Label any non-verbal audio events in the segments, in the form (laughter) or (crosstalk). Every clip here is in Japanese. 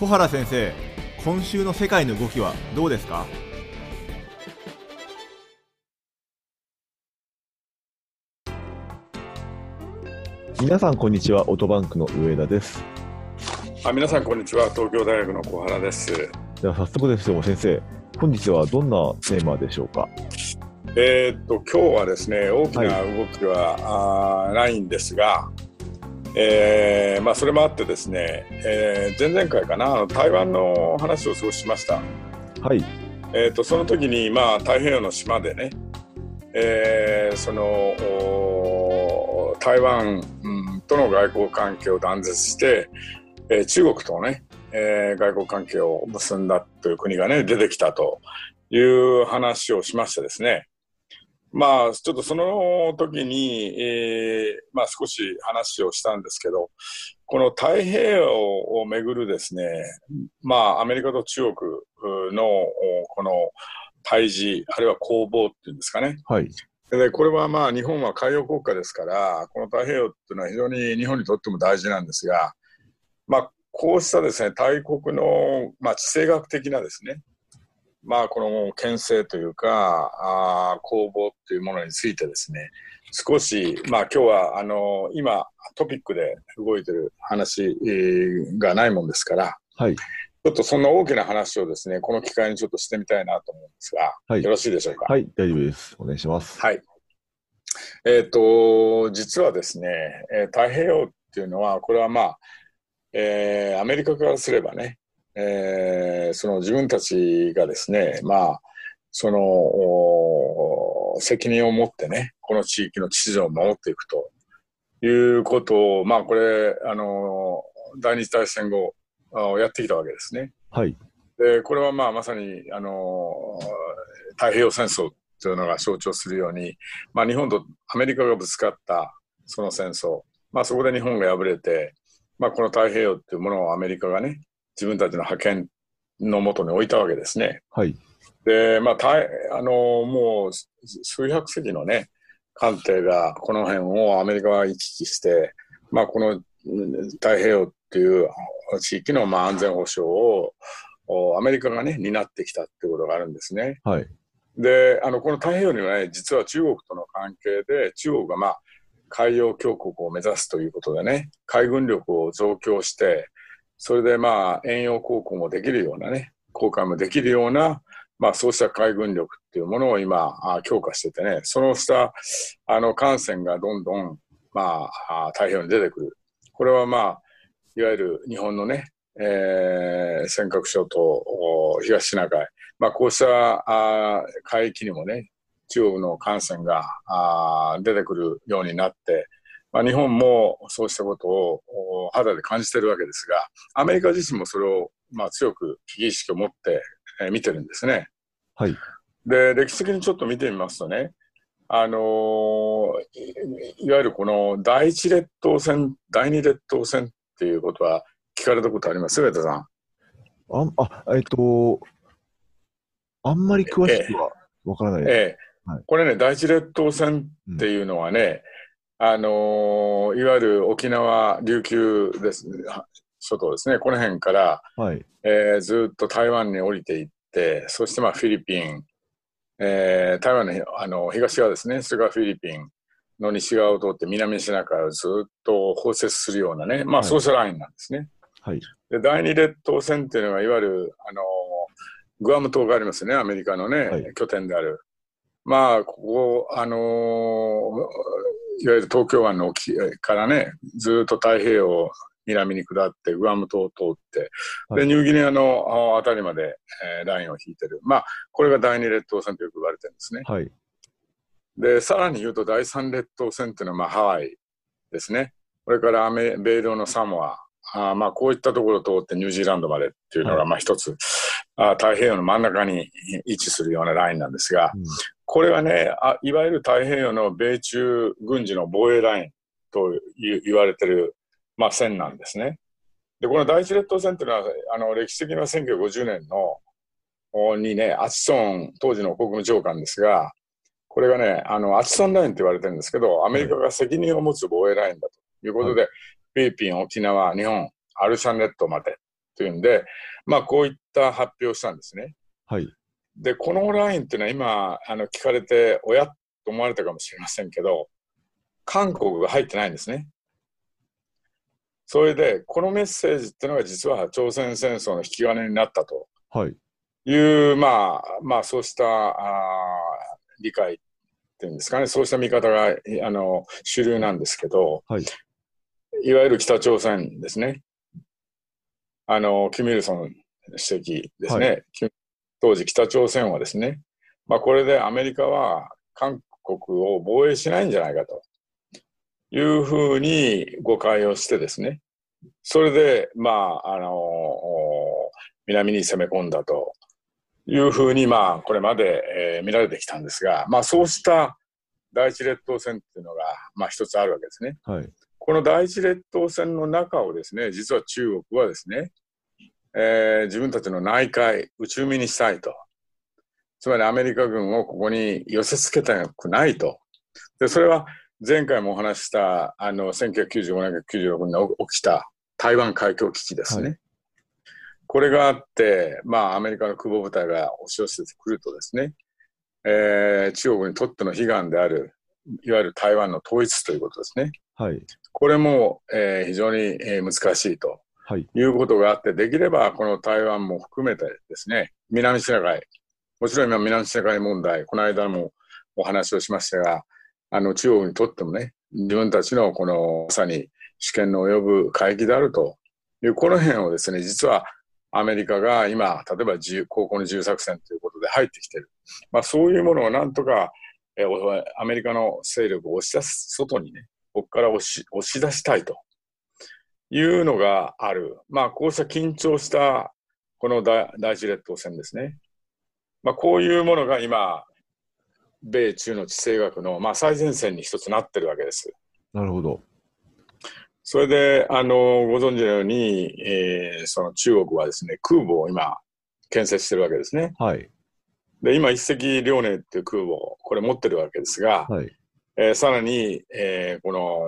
小原先生今週の世界の動きはどうですか？皆さんこんにちはオートバンクの上田です。あ皆さんこんにちは東京大学の小原です。では早速ですよ先生。本日はどんなテーマでしょうか？えー、っと今日はですね大きな動きは、はい、ないんですが、えーまあ、それもあってですね、えー、前々回かな台湾の話を少ししました。はいえーと、その時に、まあ、太平洋の島でね、えー、その台湾、うん、との外交関係を断絶して、えー、中国とね、えー、外交関係を結んだという国がね出てきたという話をしましてですねまあ、ちょっとその時に、えー、まあ少し話をしたんですけど、この太平洋をめぐるですね、まあアメリカと中国のこの対峙、あるいは攻防っていうんですかね。はい。で、これはまあ日本は海洋国家ですから、この太平洋っていうのは非常に日本にとっても大事なんですが、まあこうしたですね、大国の、まあ、地政学的なですね、まあ、この牽制というか、あ攻防というものについてですね、少し、まあ今日は、あの、今、トピックで動いてる話がないもんですから、はい。ちょっとそんな大きな話をですね、この機会にちょっとしてみたいなと思うんですが、はい、よろしいでしょうか？はい、大丈夫です。お願いします。はい。えっ、ー、と、実はですね、えー、太平洋っていうのは、これはまあ、えー、アメリカからすればね、えー、その自分たちがですね、まあ、その責任を持ってね、この地域の秩序を守っていくということを、まあ、これ、あの、第二次大戦後、やってきたわけですね。はい。で、これはまあ、まさに、あの、太平洋戦争というのが象徴するように、まあ、日本とアメリカがぶつかったその戦争、まあ、そこで日本が敗れて、まあ、この太平洋っていうものをアメリカがね、自分たちの派遣のもとに置いたわけですね。はい。で、まあ、たあのもう数百隻のね、艦艇がこの辺をアメリカは行き来して、まあ、この太平洋っていう地域のまあ安全保障をアメリカがね、担ってきたっていうことがあるんですね。はい。で、あの、この太平洋にはね、実は中国との関係で、中国がまあ、海洋強国を目指すということでね、海軍力を増強して、それでまあ遠洋航行もできるようなね、航海もできるような、まあそうした海軍力っていうものを今強化しててね、その下、あの艦船がどんどんまあ太平洋に出てくる。これはまあ、いわゆる日本のね、えー、尖閣諸島、東シナ海、まあこうしたあ海域にもね、中国の艦船があ出てくるようになって、まあ、日本もそうしたことを肌で感じてるわけですが、アメリカ自身もそれをまあ強く危機意識を持って、えー、見てるんですね。はい。で、歴史的にちょっと見てみますとね、あのー、いわゆるこの第一列島線、第二列島線っていうことは聞かれたことあります？上田さん。あ、あえっと、あんまり詳しくはわからないです。ええはい、これね、第一列島線っていうのはね、あのいわゆる沖縄、琉球です、諸島ですね、この辺から、はい、えー、ずっと台湾に降りていって、そしてまあフィリピン、えー、台湾のあの東側ですね、それからフィリピンの西側を通って南シナ海をずっと包摂するようなね、まあ、そうしたラインなんですね。はい、で第二列島線っていうのは、いわゆる、あのグアム島がありますね、アメリカのね、はい、拠点である。まあ、ここ、あのー、いわゆる東京湾の沖からね、ずっと太平洋を南に下って、グアム島を通って、で、ニューギニアのあたりまで、えー、ラインを引いてる。まあ、これが第二列島線とよく言われてるんですね。はい。で、さらに言うと第三列島線っていうのは、まあ、ハワイですね。これからアメ米領のサモア、あまあ、こういったところを通ってニュージーランドまでっていうのが、まあ一つ、あ太平洋の真ん中に位置するようなラインなんですが、うん、これはねあ、いわゆる太平洋の米中軍事の防衛ラインと言われてる、まあ、線なんですね。で、この第一列島線っていうのは、あの、歴史的な1950年の、にね、アチソン、当時の国務長官ですが、これがね、あの、アチソンラインって言われてるんですけど、アメリカが責任を持つ防衛ラインだということで、はい、フィリピン、沖縄、日本、アルシャン列島までというんで、まあ、こういった発表をしたんですね。はい。で、このラインっていうのは今、あの聞かれて、親と思われたかもしれませんけど、韓国が入ってないんですね。それで、このメッセージっていうのが実は朝鮮戦争の引き金になったとはい。いう、まあ、まあ、そうしたあー理解っていうんですかね、そうした見方があの主流なんですけど、はい。いわゆる北朝鮮ですね。あの、キム・イルソン主席ですね。はキム当時北朝鮮はですね、まあこれでアメリカは韓国を防衛しないんじゃないかというふうに誤解をしてですね、それで、まあ、あの、お南に攻め込んだというふうに、まあ、これまで、えー見られてきたんですが、まあそうした第一列島線っていうのが、まあ一つあるわけですね。はい。この第一列島線の中をですね、実は中国はですね、えー自分たちの内海、内海にしたいと。つまりアメリカ軍をここに寄せ付けたくないと。で、それは前回もお話した、あの、1995年、96年に起きた台湾海峡危機ですね。はこれがあって、まあ、アメリカの空母部隊が押し寄せてくるとですね、えー中国にとっての悲願である、いわゆる台湾の統一ということですね。はい。これも、えー非常に、えー難しいとはい。いうことがあって、できればこの台湾も含めてですね、南シナ海、もちろん今南シナ海問題、この間もお話をしましたが、あの中国にとってもね、自分たちのこのまさに主権の及ぶ海域であるという、この辺をですね、実はアメリカが今、例えば自由高校の自由作戦ということで入ってきている。まあそういうものをなんとか、えアメリカの勢力を押し出す、外にね、ここから押し押し出したいというのがある。まあ、こうした緊張したこの第第一列島線ですね。まあ、こういうものが今、米中の地政学の、まあ、最前線に一つなってるわけです。なるほど。それで、あの、ご存知のように、えーその中国はですね、空母を今、建設してるわけですね。はい。で、今、一隻遼寧っていう空母、これ持ってるわけですが、はい。えーさらに、えーこの、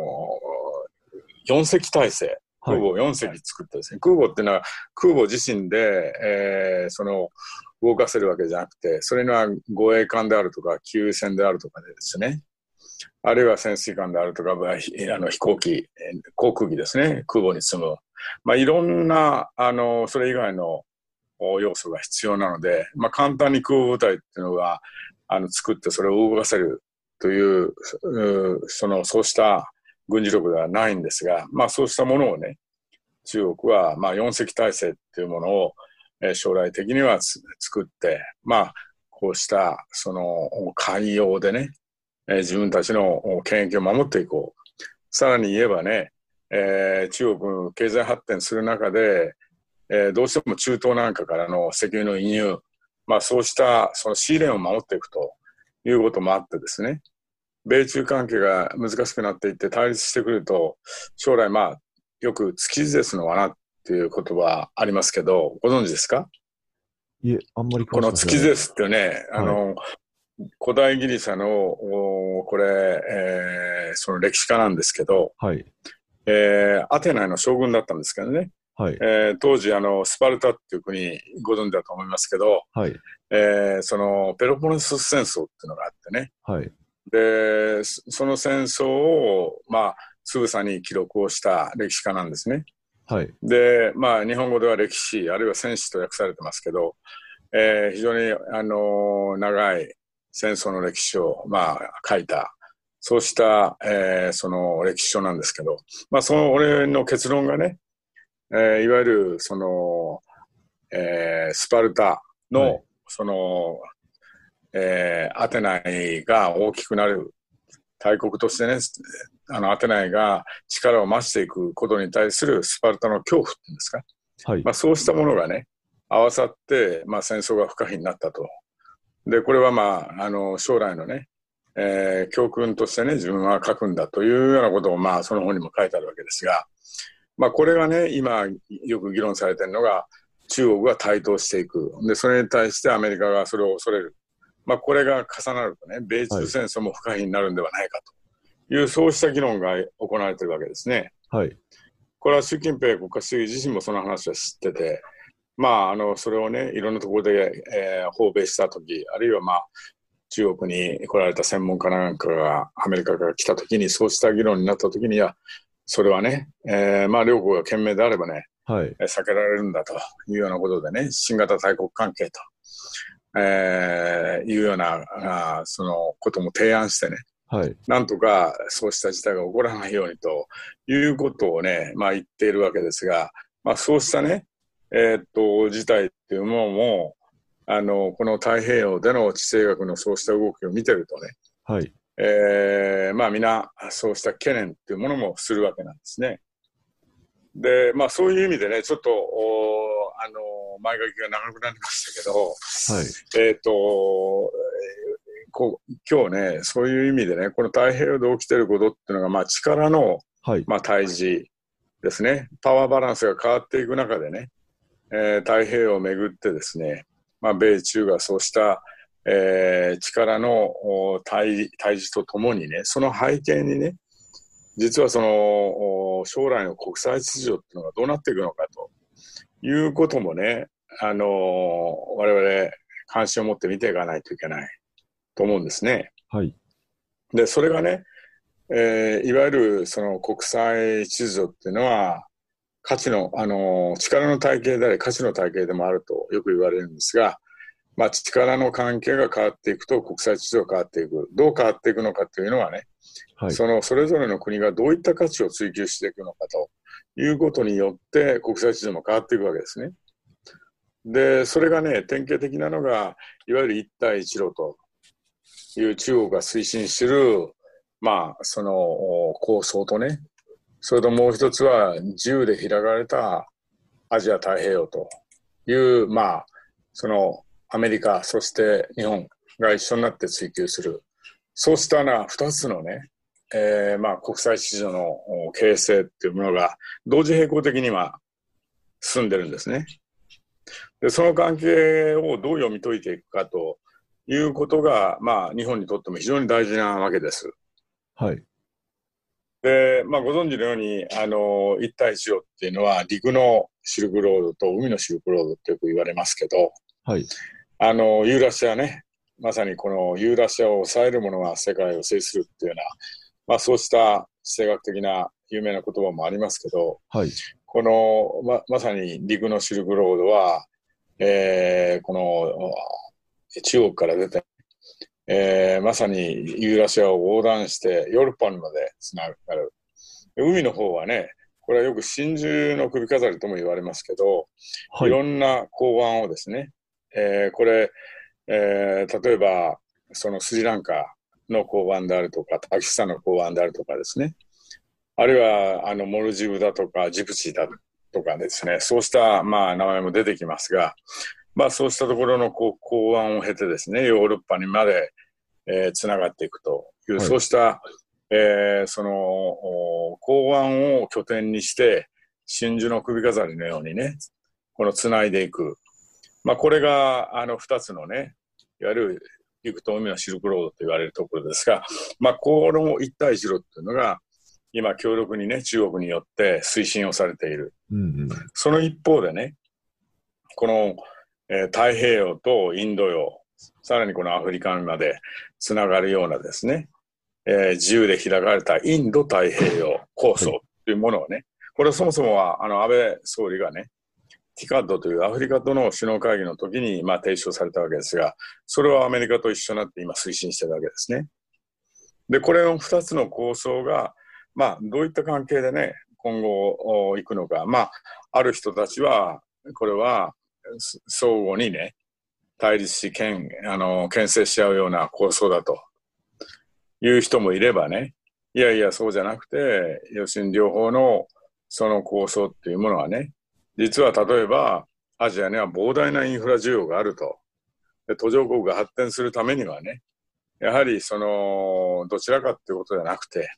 4隻体制、空。母を4隻作ってですね、空母っていうのは空母自身で、えーその動かせるわけじゃなくて、それには護衛艦であるとか、救船であるとかでですね、あるいは潜水艦であるとか、あの飛行機、航空機ですね、空母に積む。まあ、いろんな、あの、それ以外の要素が必要なので、まあ、簡単に空母部隊っていうのが、あの、作ってそれを動かせるとい、うその、そうした軍事力ではないんですが、まあそうしたものをね、中国はまあ4隻体制っていうものを、将来的には作って、まあこうしたその海洋でね、自分たちの権益を守っていこう。さらに言えばね、えー中国経済発展する中で、えーどうしても中東なんかからの石油の輸入、まあそうしたその仕入れを守っていくということもあってですね、米中関係が難しくなっていって対立してくると、将来まあ、よく月絶の罠っていう言葉ありますけど、ご存知ですか？いえ、あんまりこの月で絶ってね、あの、古代ギリシャの、おこれ、えーその歴史家なんですけど、はい。えーアテナの将軍だったんですけどね、はい。えー当時あの、スパルタっていう国ご存知だと思いますけど、はい。えーそのペロポネソス戦争っていうのがあってね、はい。で、そその戦争を、まあ、つぶさに記録をした歴史家なんですね。はい。で、まあ、日本語では歴史、あるいは戦史と訳されてますけど、えー非常に、あのー長い戦争の歴史を、まあ、書いた、そうした、えーその歴史書なんですけど、まあ、その俺の結論がね、えーいわゆる、その、えースパルタの、はいその、えーアテナイが大きくなる大国としてね、あのアテナイが力を増していくことに対するスパルタの恐怖っていうんですか、はいま。あ、そうしたものがね、合わさって、まあ、戦争が不可避になったと。で、これはまあ、あの、将来のね、えー教訓としてね、自分は書くんだというようなことを、まあ、その本にも書いてあるわけですが、まあ、これがね、今、よく議論されているのが、中国が台頭していく。で、それに対してアメリカがそれを恐れる。まあ、これが重なるとね、米中戦争も不可避になるんではないかという、そうした議論が行われているわけですね。はい。これは習近平国家主席自身もその話は知ってて、まあ、あのそれをね、いろんなところで、えー、訪米したとき、あるいは、まあ、中国に来られた専門家なんかがアメリカから来たときに、そうした議論になったときには、それはね、えー、まあ、両国が賢明であればね、はい、避けられるんだというようなことでね、新型大国関係と、えー、いうようなあそのことも提案してね、はい、なんとかそうした事態が起こらないようにということをね、まあ、言っているわけですが、まあ、そうしたね、えー、っと事態っていうものもあのこの太平洋での地政学のそうした動きを見てるとね、はい。えー、まあ皆そうした懸念っていうものもするわけなんですね。で、まあそういう意味でね、ちょっと、あの、前書きが長くなりましたけど、はい、えっ、ー、と、こ今日ね、そういう意味でね、この太平洋で起きてることっていうのが、まあ力の、はい、まあ対峙ですね。パワーバランスが変わっていく中でね、えー、太平洋をめぐってですね、まあ米中がそうした、えー、力の対対峙とともにね、その背景にね、実はその将来の国際秩序っていうのがどうなっていくのかということもね、あの我々関心を持って見ていかないといけないと思うんですね。はい、でそれがね、えー、いわゆるその国際秩序っていうのは価値の、あの力の体系であり価値の体系でもあるとよく言われるんですが、まあ、力の関係が変わっていくと国際秩序が変わっていくどう変わっていくのかというのはねはい、そのそれぞれの国がどういった価値を追求していくのかということによって国際秩序も変わっていくわけですね。で、それがね、典型的なのが、いわゆる一帯一路という中国が推進する、まあ、その構想とね、それともう一つは自由で開かれたアジア太平洋という、まあ、そのアメリカ、そして日本が一緒になって追求する。そうしたな2つのね、えー、まあ国際市場の形成っていうものが同時並行的には進んでるんですね。でその関係をどう読み解いていくかということが、まあ、日本にとっても非常に大事なわけです。はい。で、まあ、ご存知のように、あの、一帯一路っていうのは、陸のシルクロードと海のシルクロードってよく言われますけど、はい。あの、ユーラシアね、まさにこのユーラシアを抑える者が世界を制するっていうような、まあ、そうした地政学的な有名な言葉もありますけど、はい、このままさに陸のシルクロードは、えー、この中国から出て、えー、まさにユーラシアを横断してヨーロッパにまでつながる。海の方はね、これはよく真珠の首飾りとも言われますけど、はい、いろんな港湾をですね、えー、これ、えー、例えばそのスリランカの港湾であるとかパキスタンの港湾であるとかですね。あるいはあのモルジブだとかジプチだとかですね。そうした、まあ、名前も出てきますが、まあ、そうしたところのこう港湾を経てですねヨーロッパにまでつな、えー、がっていくという、はい、そうした、えー、その港湾を拠点にして真珠の首飾りのようにねこのつないでいくまあ、これがあの2つのね、いわゆる陸と海のシルクロードと言われるところですが、まあ、この一帯一路っていうのが、今、強力にね、中国によって推進をされている。うんうん、その一方でね、この、えー、太平洋とインド洋、さらにこのアフリカまでつながるようなですね、えー、自由で開かれたインド太平洋構想というものをね、これはそもそもはあの安倍総理がね、ティカッドというアフリカとの首脳会議の時にまあ提唱されたわけですが、それはアメリカと一緒になって今推進してるわけですね。で、これの2つの構想が、まあ、どういった関係でね、今後行くのか。まあ、ある人たちは、これは相互にね、対立し、牽あの牽制し合うような構想だという人もいればね、いやいや、そうじゃなくて、要するに両方のその構想っていうものはね、実は例えばアジアには膨大なインフラ需要があると。で途上国が発展するためにはね、やはりそのどちらかっていうことじゃなくて、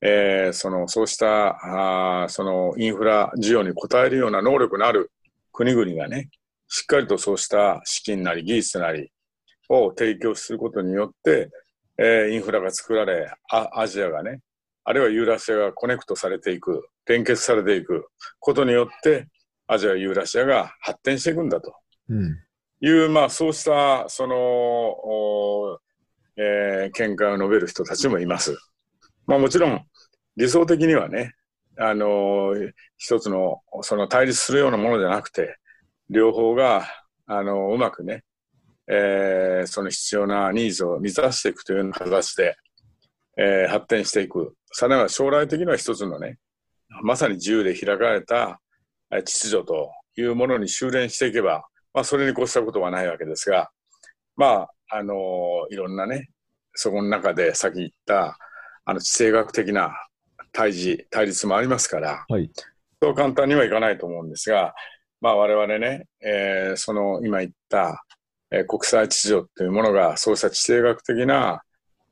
えー、そのそうしたあそのインフラ需要に応えるような能力のある国々がね、しっかりとそうした資金なり技術なりを提供することによって、えー、インフラが作られア、アジアがね、あるいはユーラシアがコネクトされていく連結されていくことによって、アジア、ユーラシアが発展していくんだとうん。いう、まあ、そうした、その、おえー見解を述べる人たちもいます。まあ、もちろん、理想的にはね、あのー一つの、その対立するようなものじゃなくて、両方が、あのーうまくね、えーその必要なニーズを満たしていくというような形で、えー発展していく。さらには将来的には一つのね、まさに自由で開かれたえー秩序というものに修練していけば、まあ、それに越したことはないわけですが、まあ、あのいろんなね、そこの中でさっき言った、あの、地政学的な対峙、対立もありますから、はい。そう簡単にはいかないと思うんですが、まあ我々ね、えーその今言った、えー国際秩序というものが、そうした地政学的な、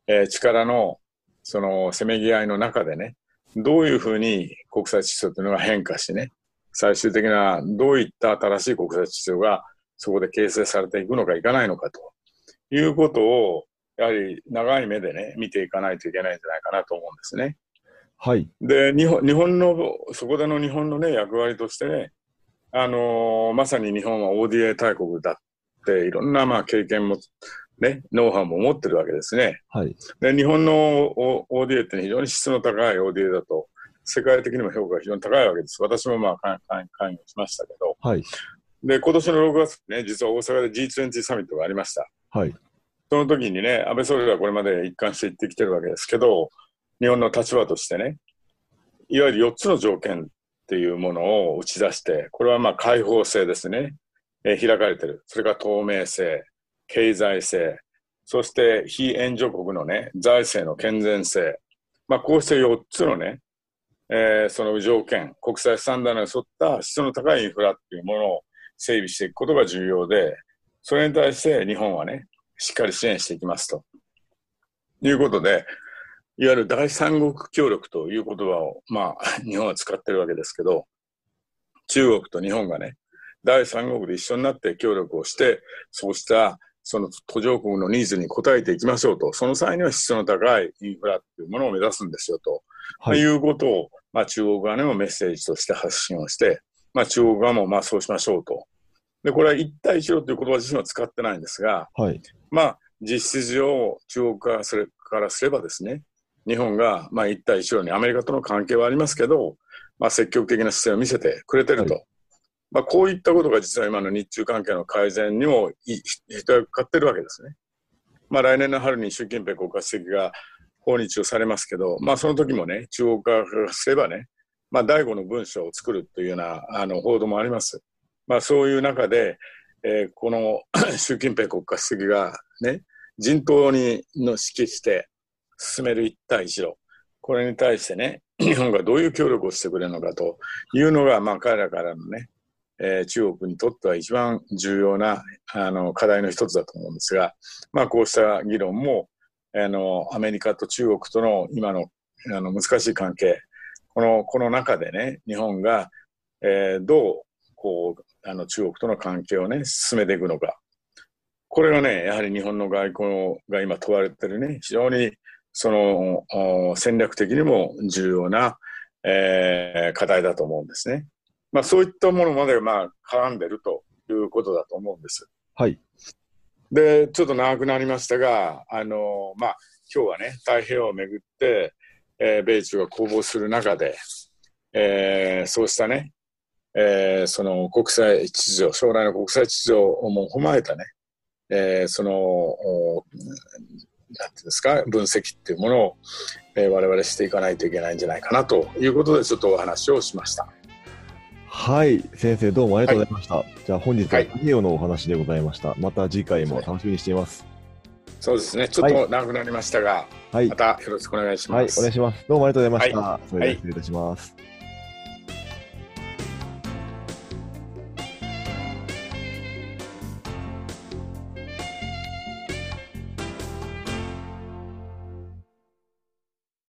えー力の、そのせめぎ合いの中でね、どういうふうに国際秩序というのが変化してね、最終的などういった新しい国際秩序がそこで形成されていくのかいかないのかということを、やはり長い目でね、見ていかないといけないんじゃないかなと思うんですね。はい。で日本日本のそこでの日本のね役割としてね、あのーまさに日本は ODA 大国だっていろんなまあ経験もねノウハウも持ってるわけですね。はい。で日本のお ODA って非常に質の高い ODA だと世界的にも評価が非常に高いわけです。私もまあ関与しましたけど。はい。で今年の6月ね実は大阪で G20 サミットがありました。はい。その時にね、安倍総理はこれまで一貫して言ってきてるわけですけど、日本の立場としてね、いわゆる4つの条件っていうものを打ち出して、これはまあ開放性ですね、えー開かれてる。それから透明性、経済性、そして非援助国のね、財政の健全性。まあこうして4つのね、えーその条件、国際スタンダードに沿った質の高いインフラっていうものを整備していくことが重要で、それに対して日本はね、しっかり支援していきますと。いうことで、いわゆる第三国協力という言葉を、まあ、(laughs) 日本は使ってるわけですけど、中国と日本がね、第三国で一緒になって協力をして、そうしたその途上国のニーズに応えていきましょうと、その際には質の高いインフラというものを目指すんですよと、はい。い、うことを、まあ、中国側にもメッセージとして発信をして、まあ、中国側もまあそうしましょうと。で、これは一帯一路という言葉自身は使ってないんですが、はい。まあ、実質上、中国からすれからすればですね、日本が、まあ、一帯一路にアメリカとの関係はありますけど、まあ、積極的な姿勢を見せてくれてると。はまあ、こういったことが実は今の日中関係の改善にも一役買ってるわけですね。まあ、来年の春に習近平国家主席が訪日をされますけど、まあ、その時もね、中国側からすればね、まあ、第五の文書を作るというようなあの報道もあります。まあ、そういう中で、えーこの (clears throat) 習近平国家主席がね、陣頭にの指揮して進める一帯一路、これに対してね、日本がどういう協力をしてくれるのかというのが、まあ、彼らからのね、えー中国にとっては一番重要なあの課題の一つだと思うんですが、まあ、こうした議論もあのアメリカと中国との今のあの難しい関係このこの中でね日本が、えーどうこうあの中国との関係をね進めていくのかこれがねやはり日本の外交が今問われてるね非常にその戦略的にも重要な、えー課題だと思うんですね。まあ、そういったものまでまあ絡んでるということだと思うんです。はい。で、ちょっと長くなりましたが、あのまあ、今日はね、太平洋をめぐって、えー米中が攻防する中で、えーそうしたね、えーその国際秩序、将来の国際秩序をも踏まえたね、えーその、おなんていうんですか、分析っていうものを、えー我々していかないといけないんじゃないかなということで、ちょっとお話をしました。はい。先生、どうもありがとうございました。じゃあ、本日ははい太平洋のお話でございました。また次回も楽しみにしています。そうですね、ちょっと長くなりましたが、はい。またよろしくお願いしはい、ます。お願いします。どうもありがとうございました。それでははい失礼いたします。